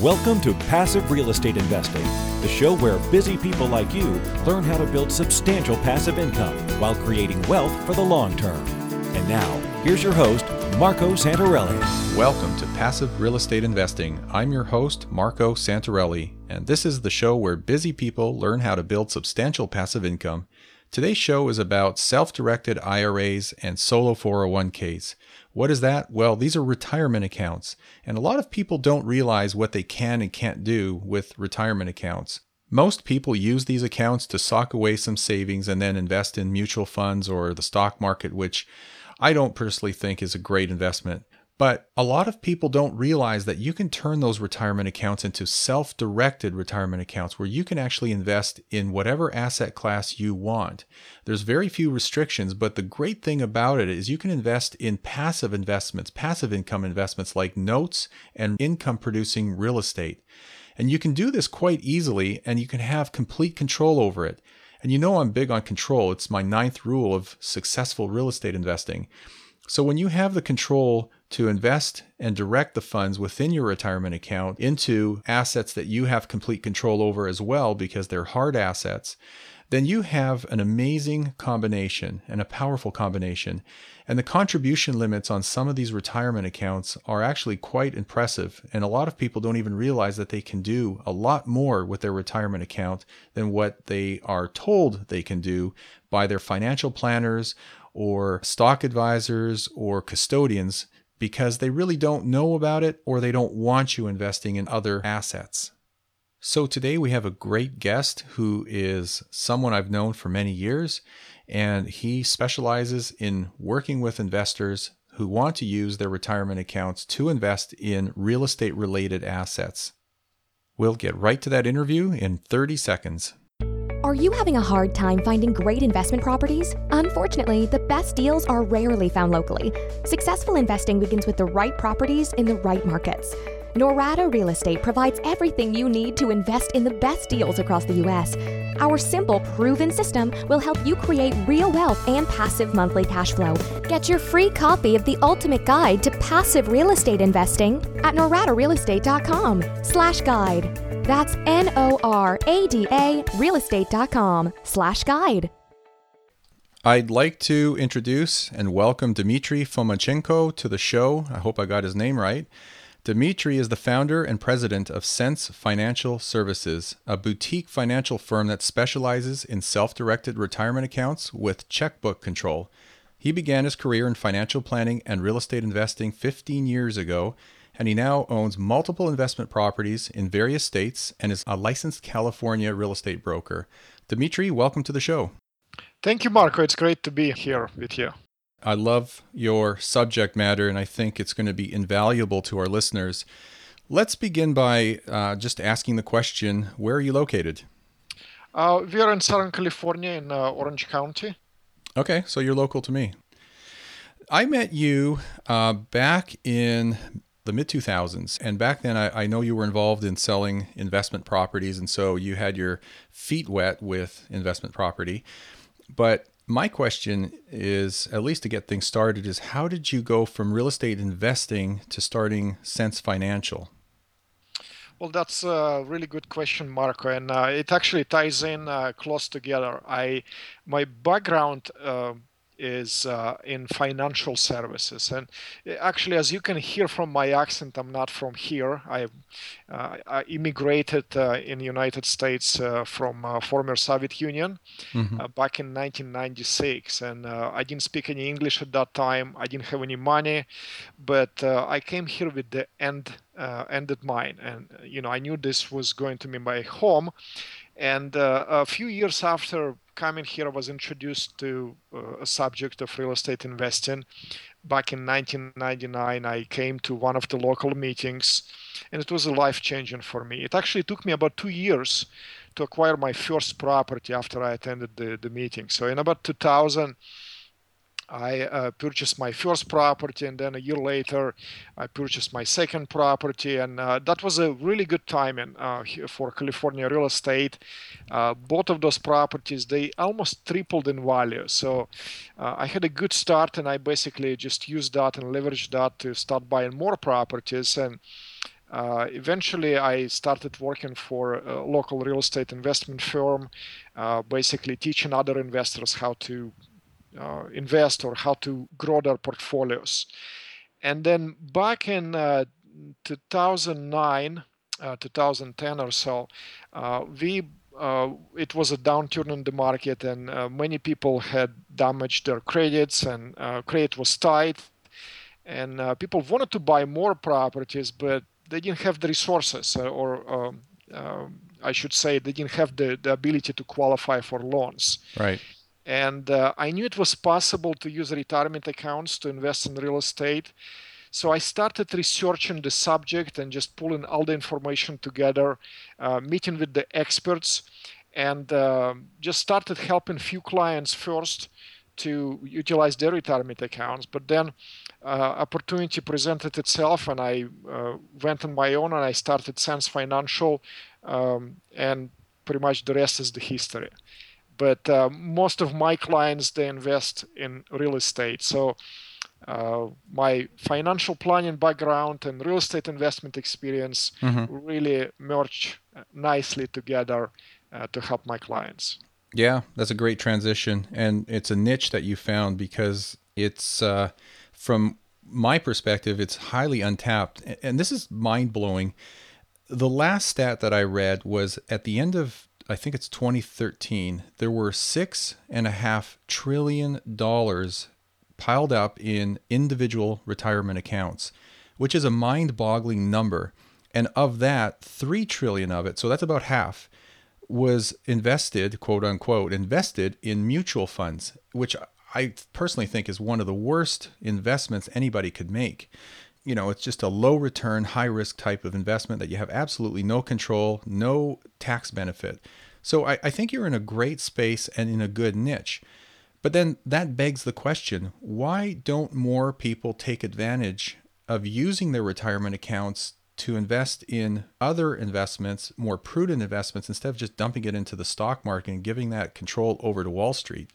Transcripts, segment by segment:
Welcome to Passive Real Estate Investing, the show where busy people like you learn how to build substantial passive income while creating wealth for the long term. And now, here's your host, Marco Santarelli. Welcome to Passive Real Estate Investing. I'm your host, Marco Santarelli, and this is the show where busy people learn how to build substantial passive income. Today's show is about self directed IRAs and solo 401ks. What is that? Well, these are retirement accounts, and a lot of people don't realize what they can and can't do with retirement accounts. Most people use these accounts to sock away some savings and then invest in mutual funds or the stock market, which I don't personally think is a great investment. But a lot of people don't realize that you can turn those retirement accounts into self directed retirement accounts where you can actually invest in whatever asset class you want. There's very few restrictions, but the great thing about it is you can invest in passive investments, passive income investments like notes and income producing real estate. And you can do this quite easily and you can have complete control over it. And you know, I'm big on control. It's my ninth rule of successful real estate investing. So when you have the control to invest and direct the funds within your retirement account into assets that you have complete control over as well because they're hard assets, then you have an amazing combination and a powerful combination. And the contribution limits on some of these retirement accounts are actually quite impressive. And a lot of people don't even realize that they can do a lot more with their retirement account than what they are told they can do by their financial planners or stock advisors or custodians because they really don't know about it or they don't want you investing in other assets. So today we have a great guest who is someone I've known for many years, and he specializes in working with investors who want to use their retirement accounts to invest in real estate related assets. We'll get right to that interview in 30 seconds. Are you having a hard time finding great investment properties? Unfortunately, the best deals are rarely found locally. Successful investing begins with the right properties in the right markets. Norada Real Estate provides everything you need to invest in the best deals across the U.S. Our simple, proven system will help you create real wealth and passive monthly cash flow. Get your free copy of the ultimate guide to passive real estate investing at noradarealestate.com slash guide. That's N-O-R-A-D-A realestate.com slash guide. I'd like to introduce and welcome Dmitry Fomichenko to the show. I hope I got his name right. Dmitry is the founder and president of Sense Financial Services, a boutique financial firm that specializes in self directed retirement accounts with checkbook control. He began his career in financial planning and real estate investing 15 years ago, and he now owns multiple investment properties in various states and is a licensed California real estate broker. Dimitri, welcome to the show. Thank you, Marco. It's great to be here with you. I love your subject matter, and I think it's going to be invaluable to our listeners. Let's begin by uh, just asking the question where are you located? Uh, we are in Southern California in uh, Orange County. Okay, so you're local to me. I met you uh, back in the mid 2000s. And back then, I, I, know you were involved in selling investment properties. And so you had your feet wet with investment property. But my question is, at least to get things started, is how did you go from real estate investing to starting Sense Financial? Well, that's a really good question, Marco, and uh, it actually ties in uh, close together. I, my background uh, is uh, in financial services. And uh, actually, as you can hear from my accent, I'm not from here. I, uh, I immigrated uh, in the United States uh, from uh, former Soviet Union mm-hmm. back in 1996. And I didn't speak any English at that time. I didn't have any money, but I came here with the end ended mind. And, you know, I knew this was going to be my home. And a few years after coming here, I was introduced to uh, a subject of real estate investing. Back in 1999, I came to one of the local meetings, and it was a life changing for me. It actually took me about two years to acquire my first property after I attended the, the meeting. So in about 2000, I uh, purchased my first property, and then a year later, I purchased my second property, and uh, that was a really good timing uh, for California real estate. Uh, both of those properties they almost tripled in value, so uh, I had a good start, and I basically just used that and leveraged that to start buying more properties and. Uh, eventually, I started working for a local real estate investment firm, uh, basically teaching other investors how to uh, invest or how to grow their portfolios. And then back in uh, 2009, uh, 2010 or so, uh, we uh, it was a downturn in the market, and uh, many people had damaged their credits, and credit was tight, and people wanted to buy more properties, but they didn't have the resources, or um, um, I should say, they didn't have the, the ability to qualify for loans. Right. And uh, I knew it was possible to use retirement accounts to invest in real estate. So I started researching the subject and just pulling all the information together, uh, meeting with the experts, and uh, just started helping a few clients first to utilize their retirement accounts. But then uh, opportunity presented itself, and I uh, went on my own and I started Sense Financial, um, and pretty much the rest is the history. But uh, most of my clients they invest in real estate, so uh, my financial planning background and real estate investment experience mm-hmm. really merge nicely together uh, to help my clients. Yeah, that's a great transition, and it's a niche that you found because it's uh, from my perspective, it's highly untapped, and this is mind blowing. The last stat that I read was at the end of I think it's 2013. There were six and a half trillion dollars piled up in individual retirement accounts, which is a mind boggling number. And of that, 3 trillion of it, so that's about half, was invested, quote unquote, invested in mutual funds, which I personally think is one of the worst investments anybody could make. You know, it's just a low return, high risk type of investment that you have absolutely no control, no tax benefit. So I, I think you're in a great space and in a good niche. But then that begs the question why don't more people take advantage of using their retirement accounts to invest in other investments, more prudent investments, instead of just dumping it into the stock market and giving that control over to Wall Street?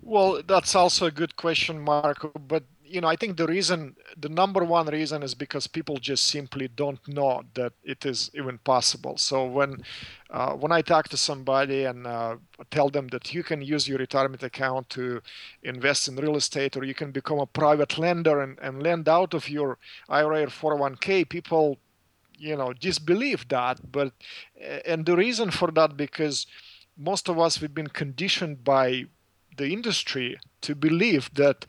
Well, that's also a good question, Marco. But you know, I think the reason, the number one reason is because people just simply don't know that it is even possible. So when, uh, when I talk to somebody and uh, tell them that you can use your retirement account to invest in real estate, or you can become a private lender and, and lend out of your IRA or 401k, people, you know, disbelieve that. But and the reason for that because most of us we've been conditioned by the industry to believe that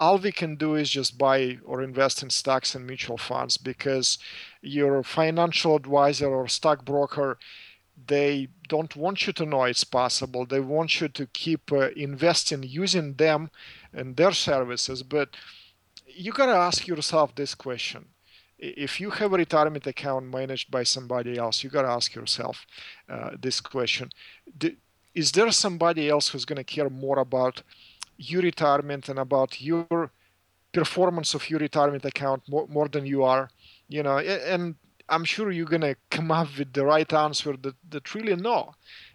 all we can do is just buy or invest in stocks and mutual funds because your financial advisor or stockbroker they don't want you to know it's possible. They want you to keep uh, investing using them and their services. But you got to ask yourself this question. If you have a retirement account managed by somebody else you got to ask yourself uh, this question. Is there somebody else who's going to care more about your retirement and about your performance of your retirement account more, more than you are you know and i'm sure you're going to come up with the right answer that, that really no.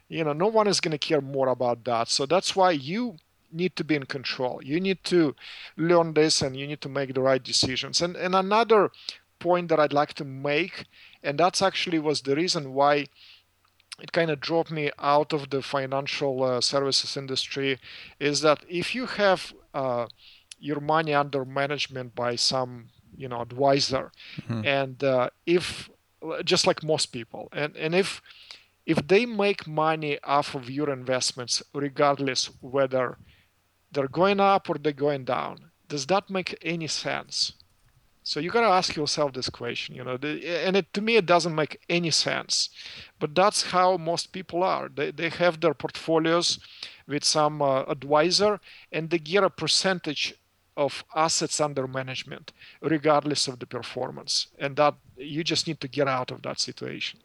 You know no one is going to care more about that. So that's why you need to be in control. You need to learn this and you need to make the right decisions. And and another point that i'd like to make and that's actually was the reason why it kind of drove me out of the financial uh, services industry is that if you have uh, your money under management by some you know advisor mm-hmm. and uh, if just like most people and and if if they make money off of your investments regardless whether they're going up or they're going down does that make any sense so you got to ask yourself this question, you know, and it, to me it doesn't make any sense, but that's how most people are. They they have their portfolios with some uh, advisor, and they get a percentage of assets under management, regardless of the performance, and that you just need to get out of that situation.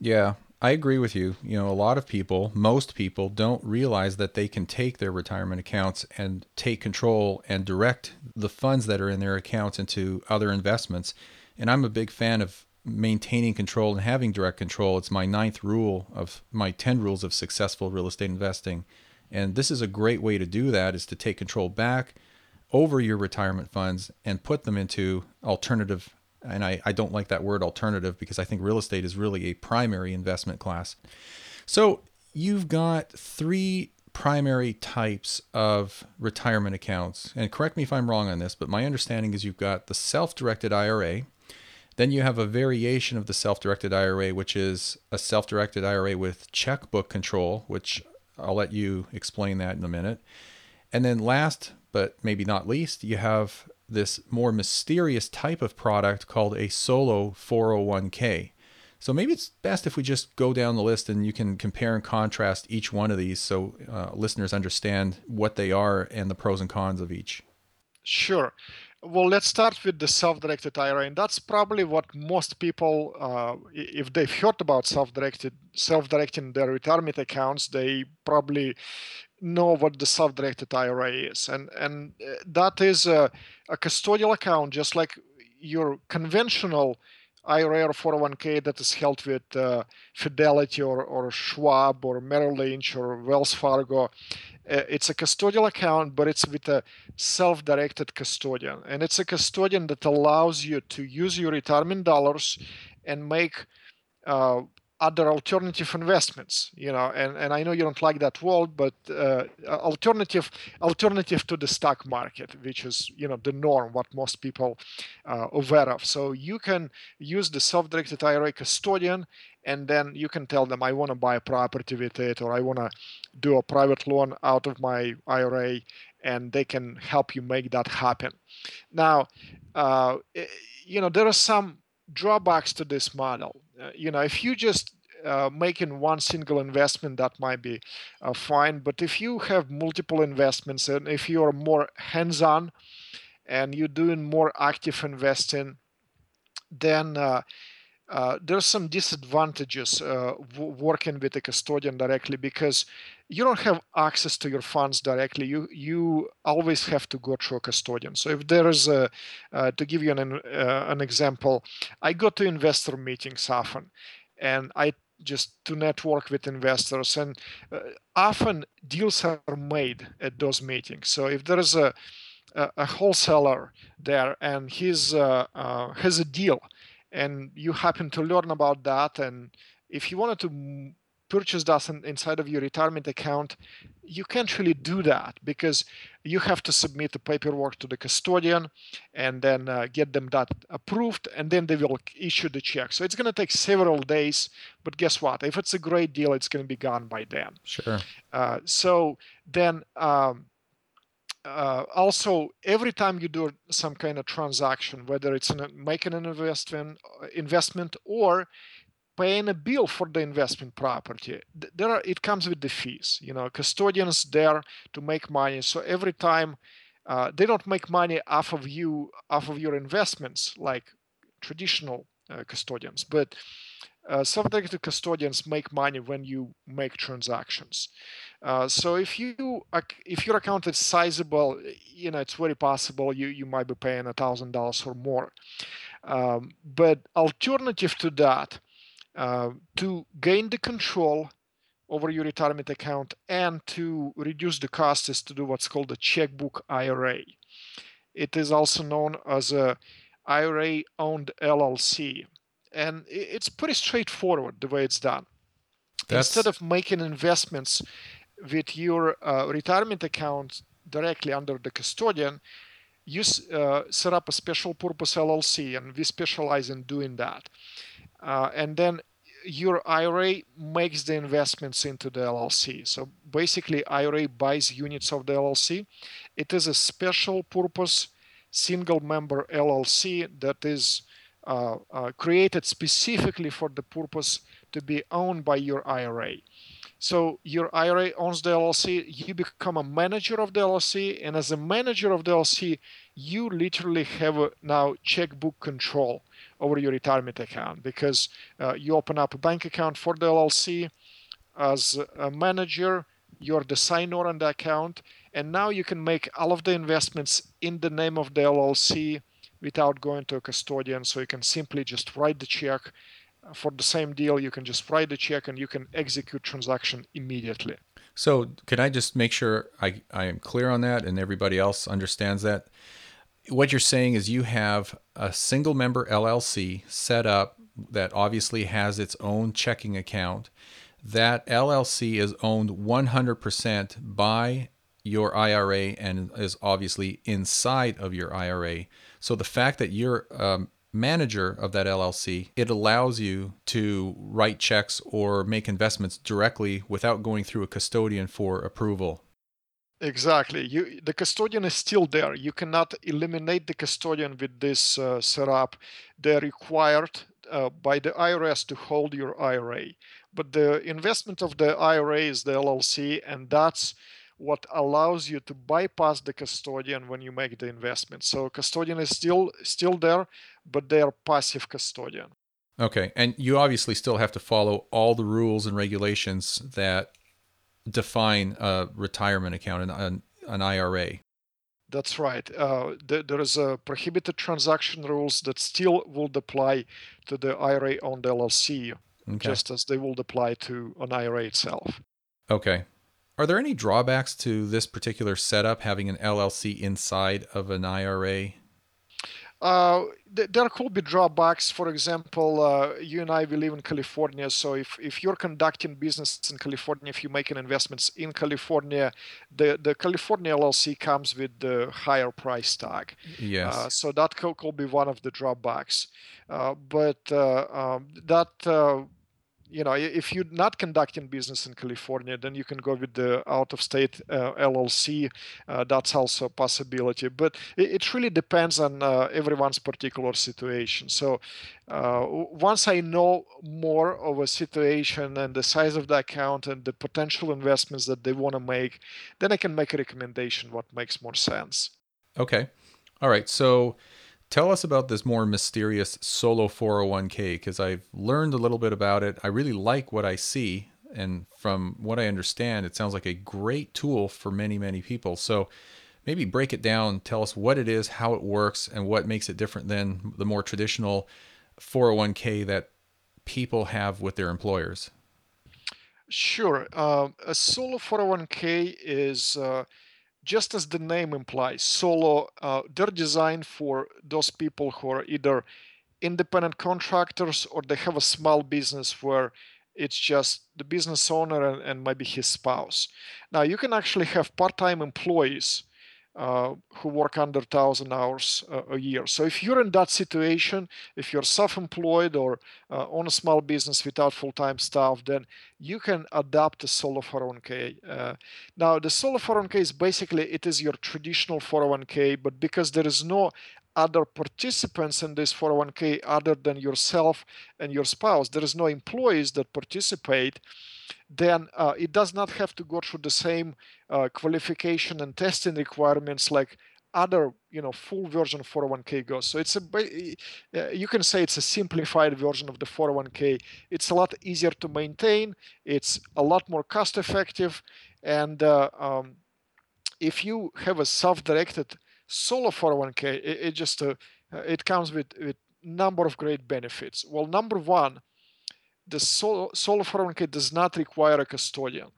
Yeah, I agree with you. You know, a lot of people, most people, don't realize that they can take their retirement accounts and take control and direct the funds that are in their accounts into other investments. And I'm a big fan of maintaining control and having direct control. It's my ninth rule of my 10 rules of successful real estate investing. And this is a great way to do that is to take control back over your retirement funds and put them into alternative And I, I don't like that word alternative because I think real estate is really a primary investment class. So you've got three primary types of retirement accounts. And correct me if I'm wrong on this, but my understanding is you've got the self directed IRA. Then you have a variation of the self directed IRA, which is a self directed IRA with checkbook control, which I'll let you explain that in a minute. And then last, but maybe not least, you have this more mysterious type of product called a solo 401k. So maybe it's best if we just go down the list and you can compare and contrast each one of these so uh, listeners understand what they are and the pros and cons of each. Sure. Well, let's start with the self-directed IRA, and that's probably what most people, uh, if they've heard about self-directed, self-directing their retirement accounts, they probably know what the self-directed IRA is, and and uh, that is a, a custodial account, just like your conventional IRA or 401k that is held with uh, Fidelity or, or Schwab or Merrill Lynch or Wells Fargo. Uh, it's a custodial account, but it's with a self directed custodian. And it's a custodian that allows you to use your retirement dollars and make uh, other alternative investments you know and, and i know you don't like that word but uh, alternative alternative to the stock market which is you know the norm what most people are aware of so you can use the self-directed ira custodian and then you can tell them i want to buy a property with it or i want to do a private loan out of my ira and they can help you make that happen now uh, eh, you know there are some drawbacks to this model. Uh, you know, if you just uh, making one single investment, that might be uh, fine. But if you have multiple investments and if you are more hands-on and you're doing more active investing, then uh, uh, there's some disadvantages uh, w- working with a custodian directly because you don't have access to your funds directly. You you always have to go through a custodian. So if there is a, uh, to give you an uh, an example, I go to investor meetings often, and I just to network with investors and uh, often deals are made at those meetings. So if there is a a, wholesaler there and he's uh, uh, has a deal and you happen to learn about that and if you wanted to purchase that inside of your retirement account you can't really do that because you have to submit the paperwork to the custodian and then uh, get them that approved and then they will issue the check. So it's going to take several days but guess what? If it's a great deal it's going to be gone by then. Sure. Uh, so then um, uh, also every time you do some kind of transaction whether it's in a, making an investment uh, investment or paying a bill for the investment property there are it comes with the fees you know custodians there to make money. So every time uh, they don't make money off of you off of your investments like traditional uh, custodians. But uh, self-directed custodians make money when you make transactions. Uh, so if you if your account is sizable, you know it's very possible you you might be paying a thousand dollars or more. Um, but alternative to that, uh, to gain the control over your retirement account and to reduce the cost is to do what's called a checkbook IRA. It is also known as a IRA owned LLC and it's pretty straightforward the way it's done. That's... Instead of making investments with your uh, retirement account directly under the custodian, you uh, set up a special purpose LLC, and we specialize in doing that. Uh, and then your IRA makes the investments into the LLC. So basically, IRA buys units of the LLC. It is a special purpose single member LLC that is uh, uh, created specifically for the purpose to be owned by your IRA. So your IRA owns the LLC, you become a manager of the LLC, and as a manager of the LLC, you literally have a, now checkbook control over your retirement account because uh, you open up a bank account for the LLC. As a manager, you're the signer on the account, and now you can make all of the investments in the name of the LLC without going to a custodian. So you can simply just write the check for the same deal. You can just write the check and you can execute transaction immediately. So can I just make sure I, I am clear on that and everybody else understands that? what you're saying is you have a single member LLC set up that obviously has its own checking account. That LLC is owned 100% by your IRA and is obviously inside of your IRA. So the fact that you're a manager of that LLC, it allows you to write checks or make investments directly without going through a custodian for approval. Exactly. You, the custodian is still there. You cannot eliminate the custodian with this uh, setup. They're required uh, by the IRS to hold your IRA. But the investment of the IRA is the LLC, and that's what allows you to bypass the custodian when you make the investment. So custodian is still still there, but they are passive custodian. Okay, and you obviously still have to follow all the rules and regulations that define a retirement account and an, an IRA. That's right. Uh, th- there is a prohibited transaction rules that still would apply to the IRA on the LLC, okay. just as they would apply to an IRA itself. Okay. Are there any drawbacks to this particular setup, having an LLC inside of an IRA? Uh, there could be drawbacks. For example, uh, you and I we live in California, so if, if you're conducting business in California, if you're making investments in California, the, the California LLC comes with the higher price tag. Yes. Uh, so that could, could, be one of the drawbacks. Uh, but uh, um, that uh, you know, if you're not conducting business in California, then you can go with the out-of-state uh, LLC. Uh, that's also a possibility, but it, it really depends on uh, everyone's particular situation. So uh, once I know more of a situation and the size of the account and the potential investments that they want to make, then I can make a recommendation what makes more sense. Okay. All right. So Tell us about this more mysterious solo 401k because I've learned a little bit about it. I really like what I see. And from what I understand, it sounds like a great tool for many, many people. So maybe break it down, tell us what it is, how it works, and what makes it different than the more traditional 401k that people have with their employers. Sure. Uh, a solo 401k is. Uh, just as the name implies, solo, uh, they're designed for those people who are either independent contractors or they have a small business where it's just the business owner and, and maybe his spouse. Now, you can actually have part time employees uh, who work under 1,000 hours uh, a year. So if you're in that situation, if you're self-employed or uh, own a small business without full-time staff, then you can adopt a solo 401k. Uh, now, the solo 401k is basically it is your traditional 401k, but because there is no other participants in this 401k other than yourself and your spouse, there is no employees that participate then uh, it does not have to go through the same uh, qualification and testing requirements like other you know full version 401k goes. So it's a uh, you can say it's a simplified version of the 401k it's a lot easier to maintain it's a lot more cost effective and uh, um, if you have a self-directed solo 401k it, it just uh, it comes with with number of great benefits well number one the solo, 401k does not require a custodian,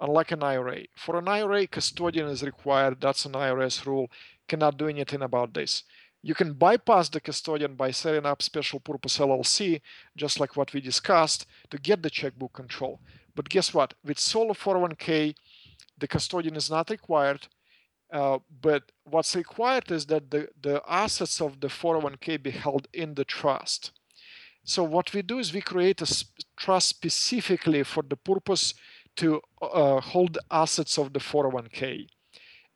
unlike an IRA. For an IRA, custodian is required. That's an IRS rule. Cannot do anything about this. You can bypass the custodian by setting up special purpose LLC, just like what we discussed, to get the checkbook control. But guess what? With solo 401k, the custodian is not required. Uh, but what's required is that the, the assets of the 401k be held in the trust. So what we do is we create a trust specifically for the purpose to uh, hold assets of the 401k.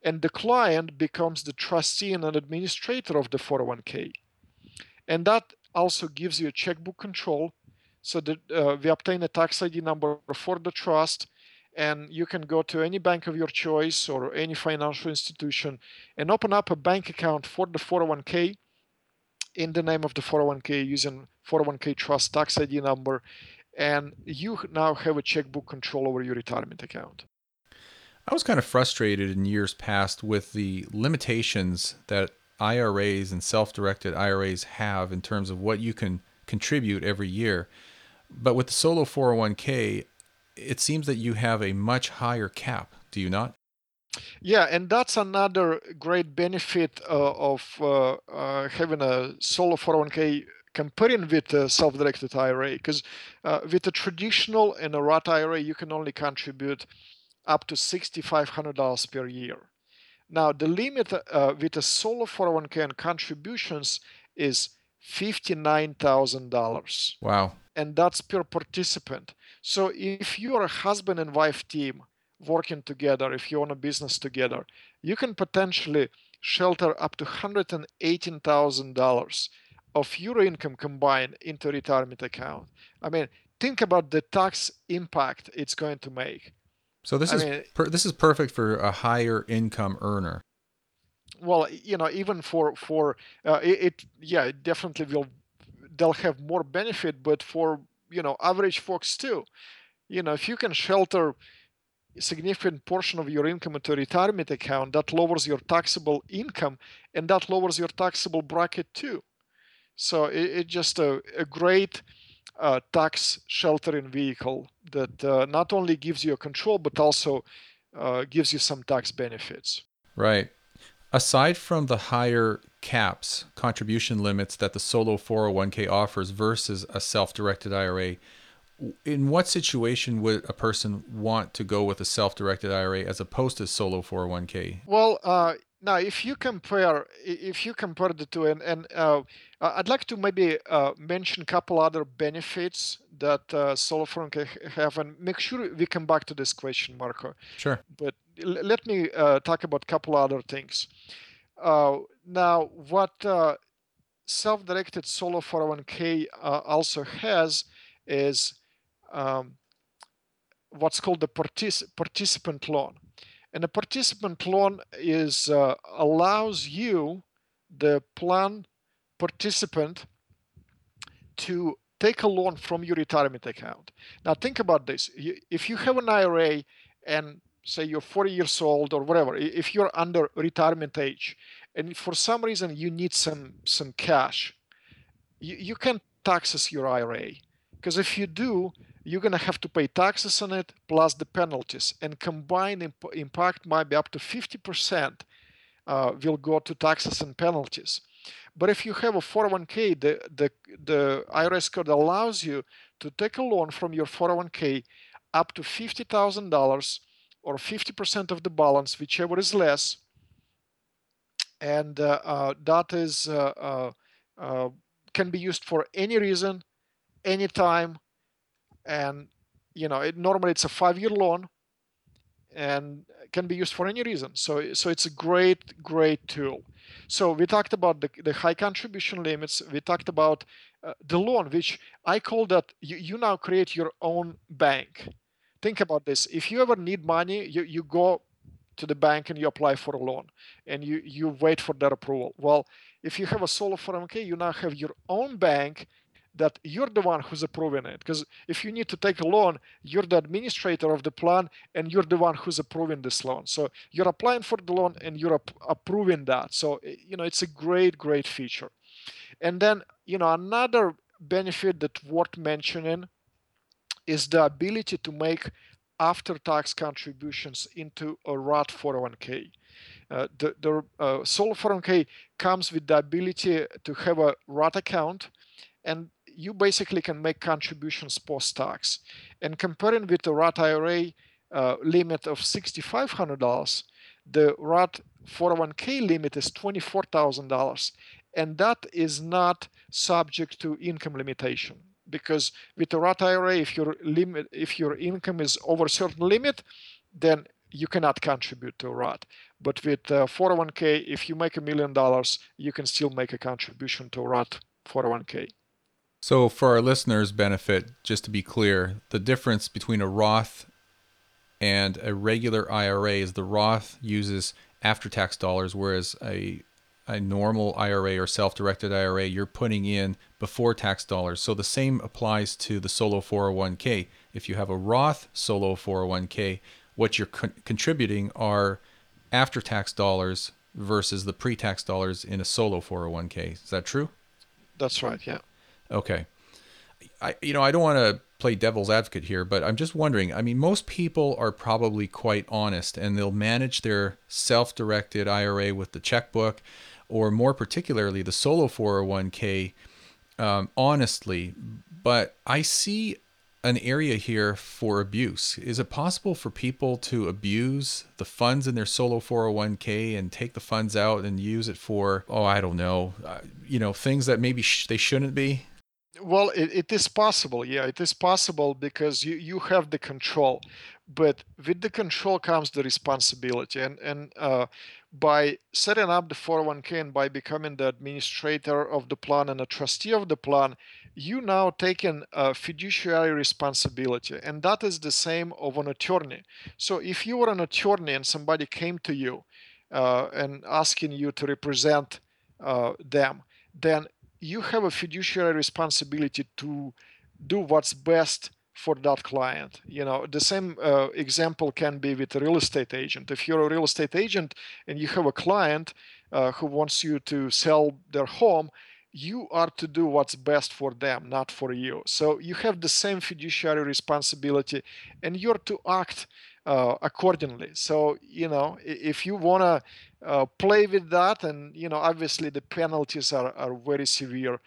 And the client becomes the trustee and an administrator of the 401k. And that also gives you a checkbook control so that uh, we obtain a tax ID number for the trust and you can go to any bank of your choice or any financial institution and open up a bank account for the 401k in the name of the 401k using 401k trust tax ID number, and you now have a checkbook control over your retirement account. I was kind of frustrated in years past with the limitations that IRAs and self directed IRAs have in terms of what you can contribute every year. But with the solo 401k, it seems that you have a much higher cap, do you not? Yeah, and that's another great benefit uh, of uh, uh, having a solo 401k comparing with a self-directed IRA. Because uh, with a traditional and a Roth IRA, you can only contribute up to $6,500 per year. Now, the limit uh, with a solo 401k and contributions is $59,000. Wow. And that's per participant. So if you're a husband and wife team working together, if you own a business together, you can potentially shelter up to $118,000 of your income combined into a retirement account. I mean, think about the tax impact it's going to make. So this I is mean- per, this is perfect for a higher income earner. well you know even for for uh, it, it yeah it definitely will they'll have more benefit but for you know average folks too. You know if you can shelter a significant portion of your income into a retirement account that lowers your taxable income and that lowers your taxable bracket too. So it, it's just a, a great uh, tax sheltering vehicle that uh, not only gives you a control but also uh, gives you some tax benefits. Right. Aside from the higher caps, contribution limits that the solo 401k offers versus a self-directed IRA, in what situation would a person want to go with a self-directed IRA as opposed to solo 401k? Well, uh, now if you compare, if you compare the two, and and uh, I'd like to maybe uh, mention a couple other benefits that uh, solo 401k have, and make sure we come back to this question, Marco. Sure. But l- let me uh, talk about a couple other things. Uh, now, what uh, self-directed solo 401k uh, also has is um, what's called the partic- participant loan. And a participant loan is uh, allows you, the plan participant, to take a loan from your retirement account. Now think about this: if you have an IRA and say you're 40 years old or whatever, if you're under retirement age, and for some reason you need some some cash, you, you can taxes your IRA because if you do, you're gonna have to pay taxes on it plus the penalties, and combined imp- impact might be up to 50% uh, will go to taxes and penalties. But if you have a 401k, the, the, the IRS code allows you to take a loan from your 401k up to $50,000 or 50% of the balance, whichever is less. And uh, uh, that is uh, uh, uh, can be used for any reason, anytime. And you know, it, normally it's a five-year loan, and can be used for any reason. So, so it's a great, great tool. So we talked about the, the high contribution limits. We talked about uh, the loan, which I call that you, you now create your own bank. Think about this. If you ever need money, you, you go to the bank and you apply for a loan and you, you wait for their approval. Well, if you have a solo 401k, you now have your own bank that you're the one who's approving it. Because if you need to take a loan, you're the administrator of the plan and you're the one who's approving this loan. So you're applying for the loan and you're ap- approving that. So, eh, you know, it's a great, great feature. And then, you know, another benefit that worth mentioning is the ability to make after tax contributions into a Roth 401k. Uh, the the uh, solo 401k comes with the ability to have a Roth account, and you basically can make contributions post tax. And comparing with the Roth IRA uh, limit of $6,500, the Roth 401k limit is $24,000, and that is not subject to income limitation because with a Roth IRA, if your limit, if your income is over a certain limit, then you cannot contribute to a Roth. But with uh, 401k, if you make a million dollars, you can still make a contribution to a Roth 401k. So, for our listeners' benefit, just to be clear, the difference between a Roth and a regular IRA is the Roth uses after tax dollars, whereas a a normal IRA or self-directed IRA you're putting in before tax dollars. So the same applies to the solo 401k. If you have a Roth solo 401k, what you're con- contributing are after tax dollars versus the pre-tax dollars in a solo 401k. Is that true? That's right. Yeah. Okay. I, you know, I don't want to play devil's advocate here, but I'm just wondering. I mean, most people are probably quite honest and they'll manage their self directed IRA with the checkbook or more particularly the solo 401k um, honestly. But I see an area here for abuse. Is it possible for people to abuse the funds in their solo 401k and take the funds out and use it for, oh, I don't know, uh, you know, things that maybe sh- they shouldn't be? Well, it, it is possible. Yeah, it is possible because you, you have the control. But with the control comes the responsibility. And, and uh, by setting up the 401k and by becoming the administrator of the plan and a trustee of the plan, you now taking a fiduciary responsibility. And that is the same of an attorney. So if you were an attorney and somebody came to you uh, and asking you to represent uh, them, then you have a fiduciary responsibility to do what's best for that client. You know the same uh, example can be with a real estate agent. If you're a real estate agent and you have a client uh, who wants you to sell their home you are to do what's best for them not for you. So you have the same fiduciary responsibility and you're to act uh, accordingly. So you know if you want to uh, play with that and you know obviously the penalties are, are very severe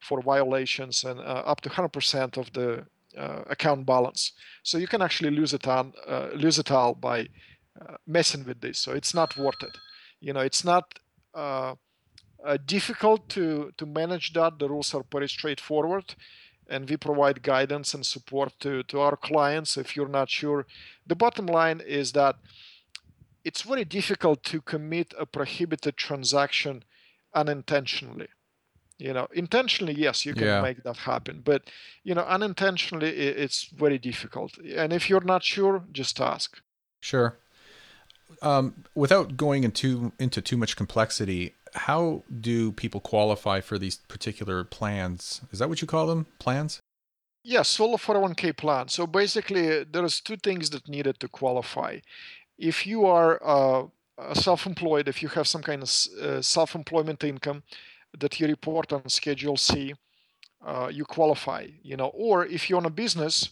for violations and uh, up to 100% of the account balance so you can actually lose it uh, lose all by uh, messing with this so it's not worth it you know it's not difficult to to manage that the rules are pretty straightforward and we provide guidance and support to, to our clients if you're not sure. The bottom line is that it's very difficult to commit a prohibited transaction unintentionally. You know, intentionally, yes, you can yeah. make that happen, but you know, unintentionally, it's very difficult. And if you're not sure, just ask. Sure. Um, without going into into too much complexity, how do people qualify for these particular plans? Is that what you call them? Plans? Yes, solo 401k plan. So basically, there's two things that needed to qualify. If you are uh, self-employed, if you have some kind of uh, self-employment income that you report on Schedule C, uh, you qualify. You know, or if you're own a business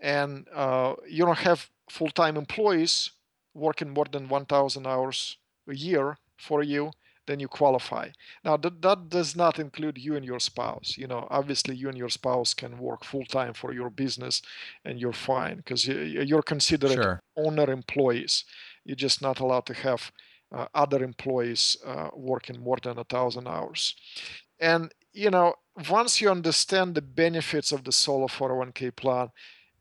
and uh, you don't have full-time employees working more than 1,000 hours a year for you, then you qualify. Now that that does not include you and your spouse. You know, obviously you and your spouse can work full time for your business, and you're fine because you're considered sure. owner employees. You're just not allowed to have other employees uh, working more than a thousand hours. And you know, once you understand the benefits of the solo 401k plan,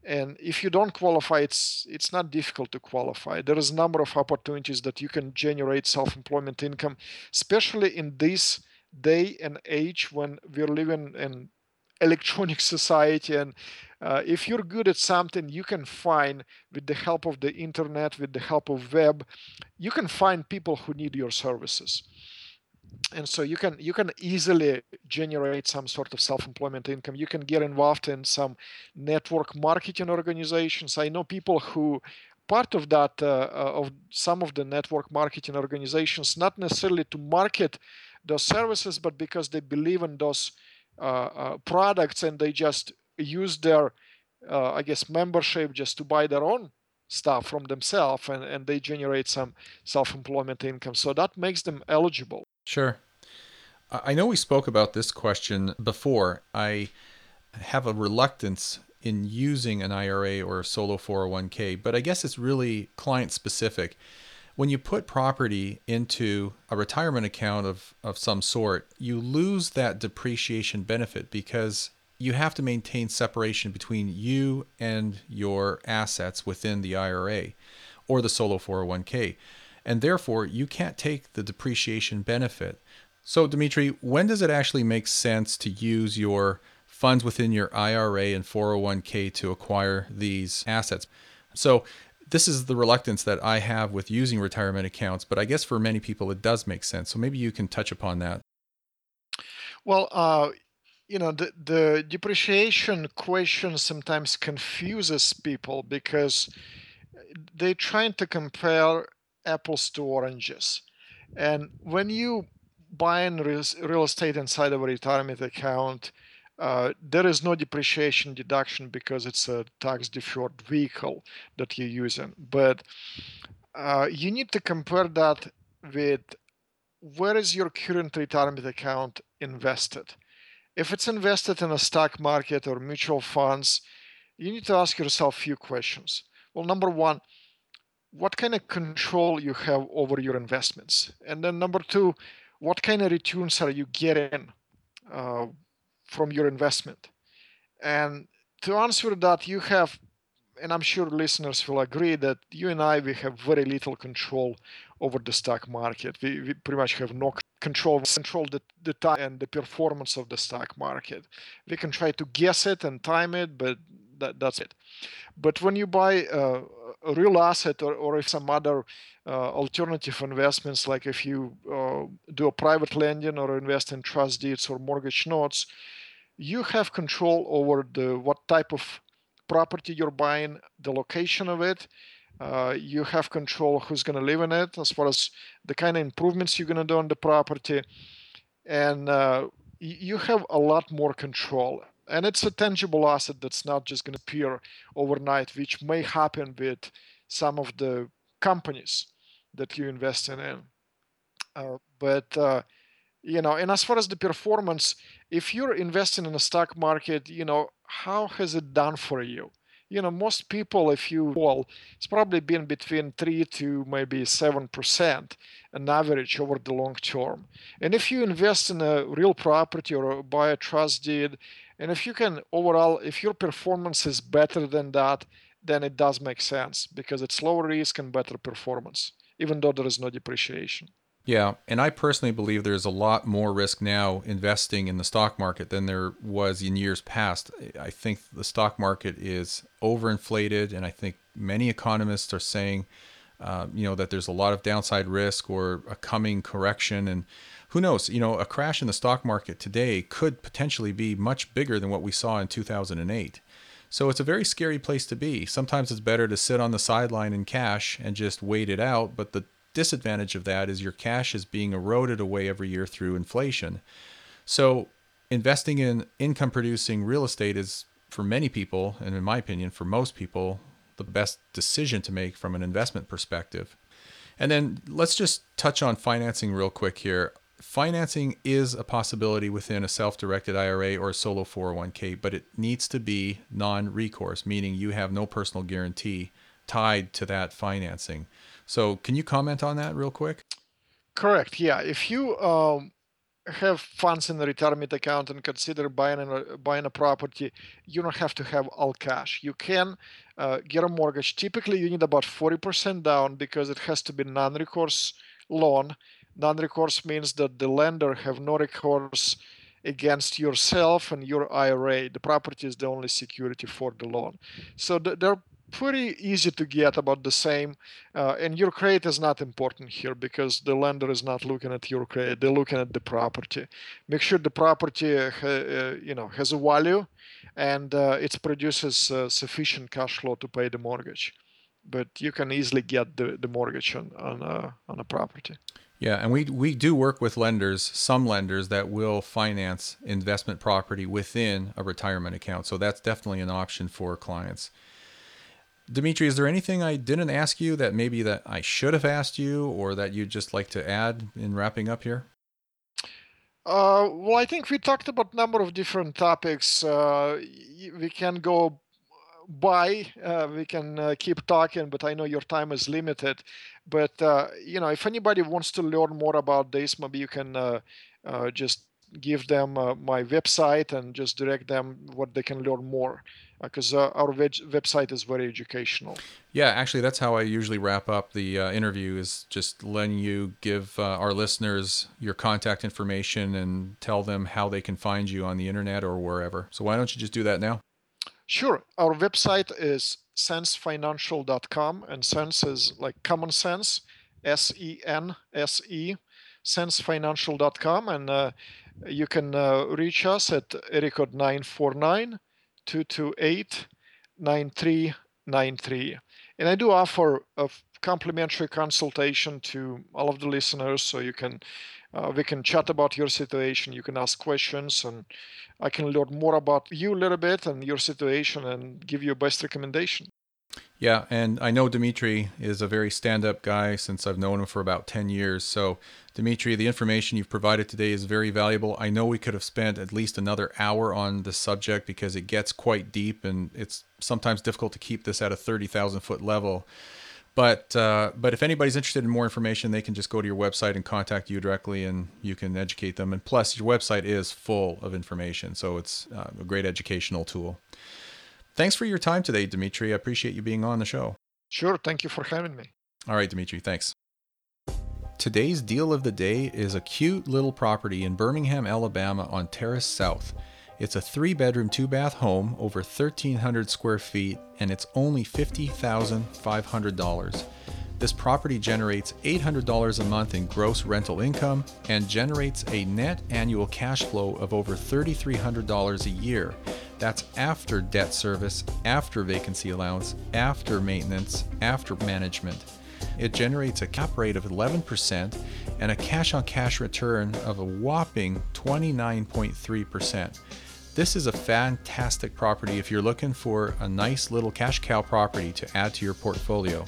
and if you don't qualify it's it's not difficult to qualify there is a number of opportunities that you can generate self-employment income especially in this day and age when we're living in electronic society and uh, if you're good at something you can find with the help of the internet with the help of web you can find people who need your services. And so you can you can easily generate some sort of self-employment income. You can get involved in some network marketing organizations. I know people who part of that uh, uh, of some of the network marketing organizations not necessarily to market those services but because they believe in those uh, uh products and they just use their uh, i guess membership just to buy their own stuff from themselves and, and they generate some self-employment income so that makes them eligible Sure. I know we spoke about this question before. I have a reluctance in using an IRA or a solo 401k, but I guess it's really client specific. When you put property into a retirement account of, of some sort, you lose that depreciation benefit because you have to maintain separation between you and your assets within the IRA or the solo 401k and therefore you can't take the depreciation benefit. So, Dimitri, when does it actually make sense to use your funds within your IRA and 401k to acquire these assets? So, this is the reluctance that I have with using retirement accounts, but I guess for many people it does make sense. So, maybe you can touch upon that. Well, uh, you know, the, the depreciation question sometimes confuses people because they're trying to compare apples to oranges. And when you buy in real estate inside of a retirement account, uh, there is no depreciation deduction because it's a tax deferred vehicle that you're using. But uh, you need to compare that with where is your current retirement account invested? If it's invested in a stock market or mutual funds, you need to ask yourself a few questions. Well, number one, what kind of control you have over your investments? And then number two, what kind of returns are you getting uh, from your investment? And to answer that, you have, and I'm sure listeners will agree that you and I, we have very little control over the stock market. We, we pretty much have no control control the, the time and the performance of the stock market. We can try to guess it and time it, but that, that's it. But when you buy a real asset or, or if some other uh, alternative investments, like if you uh, do a private lending or invest in trust deeds or mortgage notes, you have control over the what type of property you're buying, the location of it. Uh, you have control who's going to live in it, as far as the kind of improvements you're going to do on the property, and uh, you have a lot more control. And it's a tangible asset that's not just going to appear overnight, which may happen with some of the companies that you invest in. Uh, but uh, you know and as far as the performance if you're investing in a stock market you know how has it done for you you know most people if you well it's probably been between 3 to maybe 7% an average over the long term. And if you invest in a real property or buy a trust deed and if you can overall if your performance is better than that then it does make sense because it's lower risk and better performance even though there is no depreciation yeah, and I personally believe there's a lot more risk now investing in the stock market than there was in years past. I think the stock market is overinflated, and I think many economists are saying, uh, you know, that there's a lot of downside risk or a coming correction, and who knows? You know, a crash in the stock market today could potentially be much bigger than what we saw in 2008. So it's a very scary place to be. Sometimes it's better to sit on the sideline in cash and just wait it out, but the disadvantage of that is your cash is being eroded away every year through inflation. So investing in income producing real estate is for many people and in my opinion for most people the best decision to make from an investment perspective. And then let's just touch on financing real quick here. Financing is a possibility within a self directed IRA or a solo 401k, but it needs to be non recourse, meaning you have no personal guarantee tied to that financing. So, can you comment on that real quick? Correct. Yeah. If you um, have funds in the retirement account and consider buying a, buying a property, you don't have to have all cash. You can uh, get a mortgage. Typically, you need about 40% down because it has to be non-recourse loan. Non-recourse means that the lender have no recourse against yourself and your IRA. The property is the only security for the loan. So th- there are pretty easy to get about the same uh, and your credit is not important here because the lender is not looking at your credit they're looking at the property make sure the property uh, uh you know has a value and uh, it produces uh, sufficient cash flow to pay the mortgage but you can easily get the, the mortgage on on a, on a property yeah, and we we do work with lenders, some lenders that will finance investment property within a retirement account. So that's definitely an option for clients. Dimitri, is there anything I didn't ask you that maybe that I should have asked you or that you'd just like to add in wrapping up here? Uh, well, I think we talked about a number of different topics. Uh, we can go by, uh, we can uh, keep talking, but I know your time is limited. But, uh, you know, if anybody wants to learn more about this, maybe you can uh, just give them uh, my website and just direct them what they can learn more because uh, uh, our web- website is very educational. Yeah actually that's how i usually wrap up the uh, interview is just letting you give uh, our listeners your contact information and tell them how they can find you on the internet or wherever. So why don't you just do that now? Sure. Our website is sensefinancial.com and sense is like common sense s-e-n-s-e sensefinancial.com and uh, you can uh, reach us at area code 949 228 9393. And I do offer a complimentary consultation to all of the listeners so you can uh, we can chat about your situation. You can ask questions, and I can learn more about you a little bit and your situation and give you a best recommendation. Yeah, and I know Dimitri is a very stand up guy since I've known him for about 10 years. So, Dimitri, the information you've provided today is very valuable. I know we could have spent at least another hour on the subject because it gets quite deep and it's sometimes difficult to keep this at a 30,000 foot level. But uh, but if anybody's interested in more information, they can just go to your website and contact you directly, and you can educate them. And plus, your website is full of information, so it's uh, a great educational tool. Thanks for your time today, Dimitri. I appreciate you being on the show. Sure. Thank you for having me. All right, Dimitri. Thanks. Today's deal of the day is a cute little property in Birmingham, Alabama on Terrace South. It's a three bedroom, two bath home over 1,300 square feet, and it's only $50,500. This property generates $800 a month in gross rental income and generates a net annual cash flow of over $3,300 a year. That's after debt service, after vacancy allowance, after maintenance, after management. It generates a cap rate of 11% and a cash on cash return of a whopping 29.3%. This is a fantastic property if you're looking for a nice little cash cow property to add to your portfolio.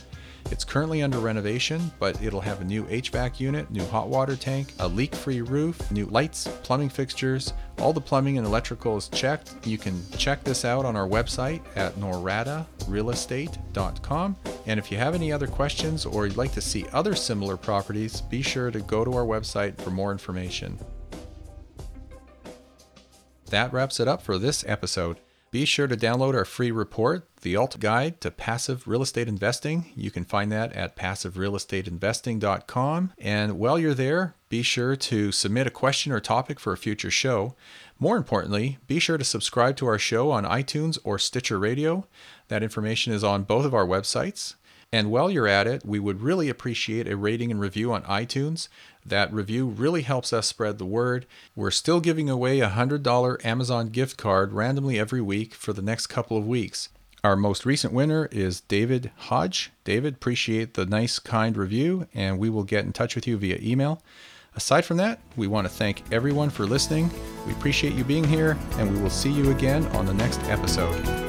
It's currently under renovation, but it'll have a new HVAC unit, new hot water tank, a leak free roof, new lights, plumbing fixtures. All the plumbing and electrical is checked. You can check this out on our website at noradarealestate.com. And if you have any other questions or you'd like to see other similar properties, be sure to go to our website for more information. That wraps it up for this episode. Be sure to download our free report, The Alt Guide to Passive Real Estate Investing. You can find that at passiverealestateinvesting.com. And while you're there, be sure to submit a question or topic for a future show. More importantly, be sure to subscribe to our show on iTunes or Stitcher Radio. That information is on both of our websites. And while you're at it, we would really appreciate a rating and review on iTunes. That review really helps us spread the word. We're still giving away a $100 Amazon gift card randomly every week for the next couple of weeks. Our most recent winner is David Hodge. David, appreciate the nice, kind review, and we will get in touch with you via email. Aside from that, we want to thank everyone for listening. We appreciate you being here, and we will see you again on the next episode.